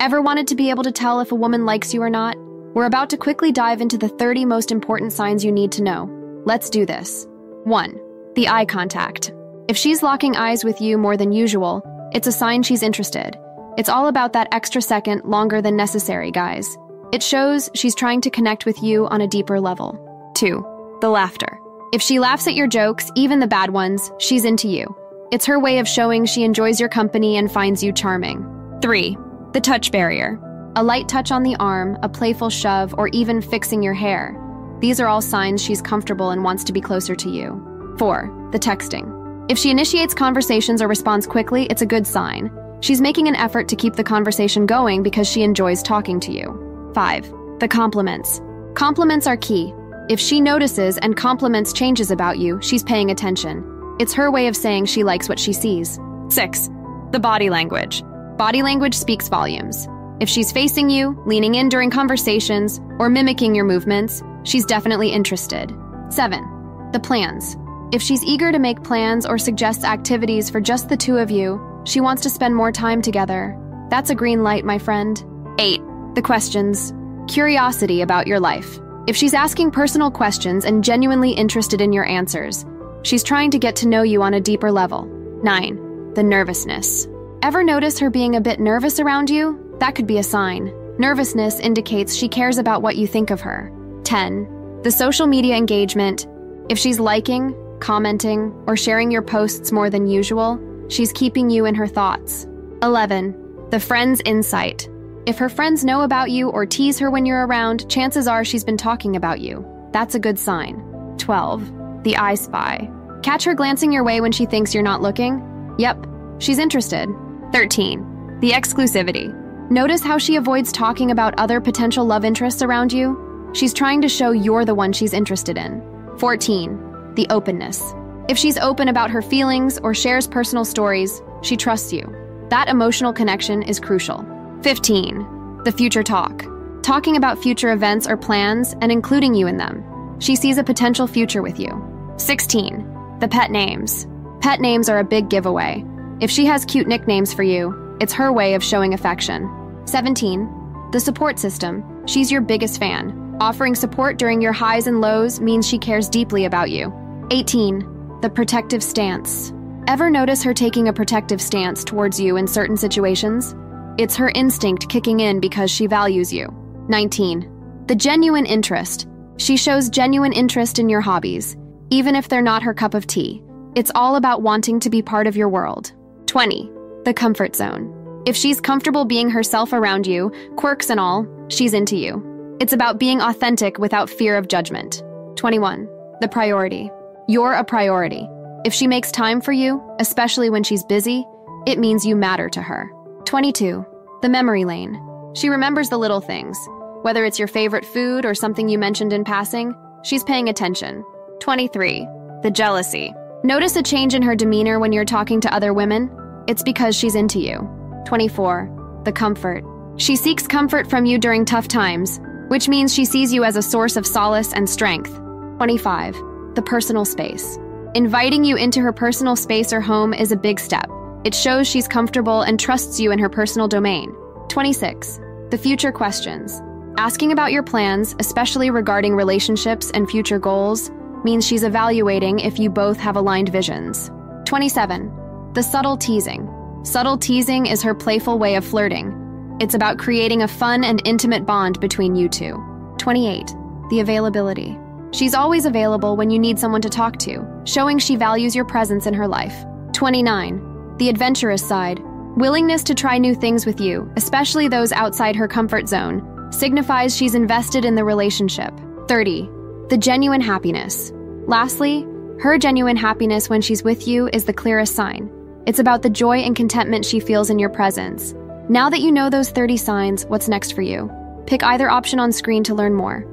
Ever wanted to be able to tell if a woman likes you or not? We're about to quickly dive into the 30 most important signs you need to know. Let's do this. 1. The eye contact. If she's locking eyes with you more than usual, it's a sign she's interested. It's all about that extra second longer than necessary, guys. It shows she's trying to connect with you on a deeper level. 2. The laughter. If she laughs at your jokes, even the bad ones, she's into you. It's her way of showing she enjoys your company and finds you charming. 3. The touch barrier. A light touch on the arm, a playful shove, or even fixing your hair. These are all signs she's comfortable and wants to be closer to you. 4. The texting. If she initiates conversations or responds quickly, it's a good sign. She's making an effort to keep the conversation going because she enjoys talking to you. 5. The compliments. Compliments are key. If she notices and compliments changes about you, she's paying attention. It's her way of saying she likes what she sees. 6. The body language. Body language speaks volumes. If she's facing you, leaning in during conversations, or mimicking your movements, she's definitely interested. 7. The plans. If she's eager to make plans or suggests activities for just the two of you, she wants to spend more time together. That's a green light, my friend. 8. The questions. Curiosity about your life. If she's asking personal questions and genuinely interested in your answers, she's trying to get to know you on a deeper level. 9. The nervousness. Ever notice her being a bit nervous around you? That could be a sign. Nervousness indicates she cares about what you think of her. 10. The social media engagement. If she's liking, commenting, or sharing your posts more than usual, she's keeping you in her thoughts. 11. The friend's insight. If her friends know about you or tease her when you're around, chances are she's been talking about you. That's a good sign. 12. The eye spy. Catch her glancing your way when she thinks you're not looking? Yep, she's interested. 13. The exclusivity. Notice how she avoids talking about other potential love interests around you? She's trying to show you're the one she's interested in. 14. The openness. If she's open about her feelings or shares personal stories, she trusts you. That emotional connection is crucial. 15. The future talk. Talking about future events or plans and including you in them. She sees a potential future with you. 16. The pet names. Pet names are a big giveaway. If she has cute nicknames for you, it's her way of showing affection. 17. The support system. She's your biggest fan. Offering support during your highs and lows means she cares deeply about you. 18. The protective stance. Ever notice her taking a protective stance towards you in certain situations? It's her instinct kicking in because she values you. 19. The genuine interest. She shows genuine interest in your hobbies, even if they're not her cup of tea. It's all about wanting to be part of your world. 20. The comfort zone. If she's comfortable being herself around you, quirks and all, she's into you. It's about being authentic without fear of judgment. 21. The priority. You're a priority. If she makes time for you, especially when she's busy, it means you matter to her. 22. The memory lane. She remembers the little things. Whether it's your favorite food or something you mentioned in passing, she's paying attention. 23. The jealousy. Notice a change in her demeanor when you're talking to other women? It's because she's into you. 24. The comfort. She seeks comfort from you during tough times, which means she sees you as a source of solace and strength. 25. The personal space. Inviting you into her personal space or home is a big step. It shows she's comfortable and trusts you in her personal domain. 26. The future questions. Asking about your plans, especially regarding relationships and future goals, means she's evaluating if you both have aligned visions. 27. The subtle teasing. Subtle teasing is her playful way of flirting. It's about creating a fun and intimate bond between you two. 28. The availability. She's always available when you need someone to talk to, showing she values your presence in her life. 29. The adventurous side. Willingness to try new things with you, especially those outside her comfort zone, signifies she's invested in the relationship. 30. The genuine happiness. Lastly, her genuine happiness when she's with you is the clearest sign. It's about the joy and contentment she feels in your presence. Now that you know those 30 signs, what's next for you? Pick either option on screen to learn more.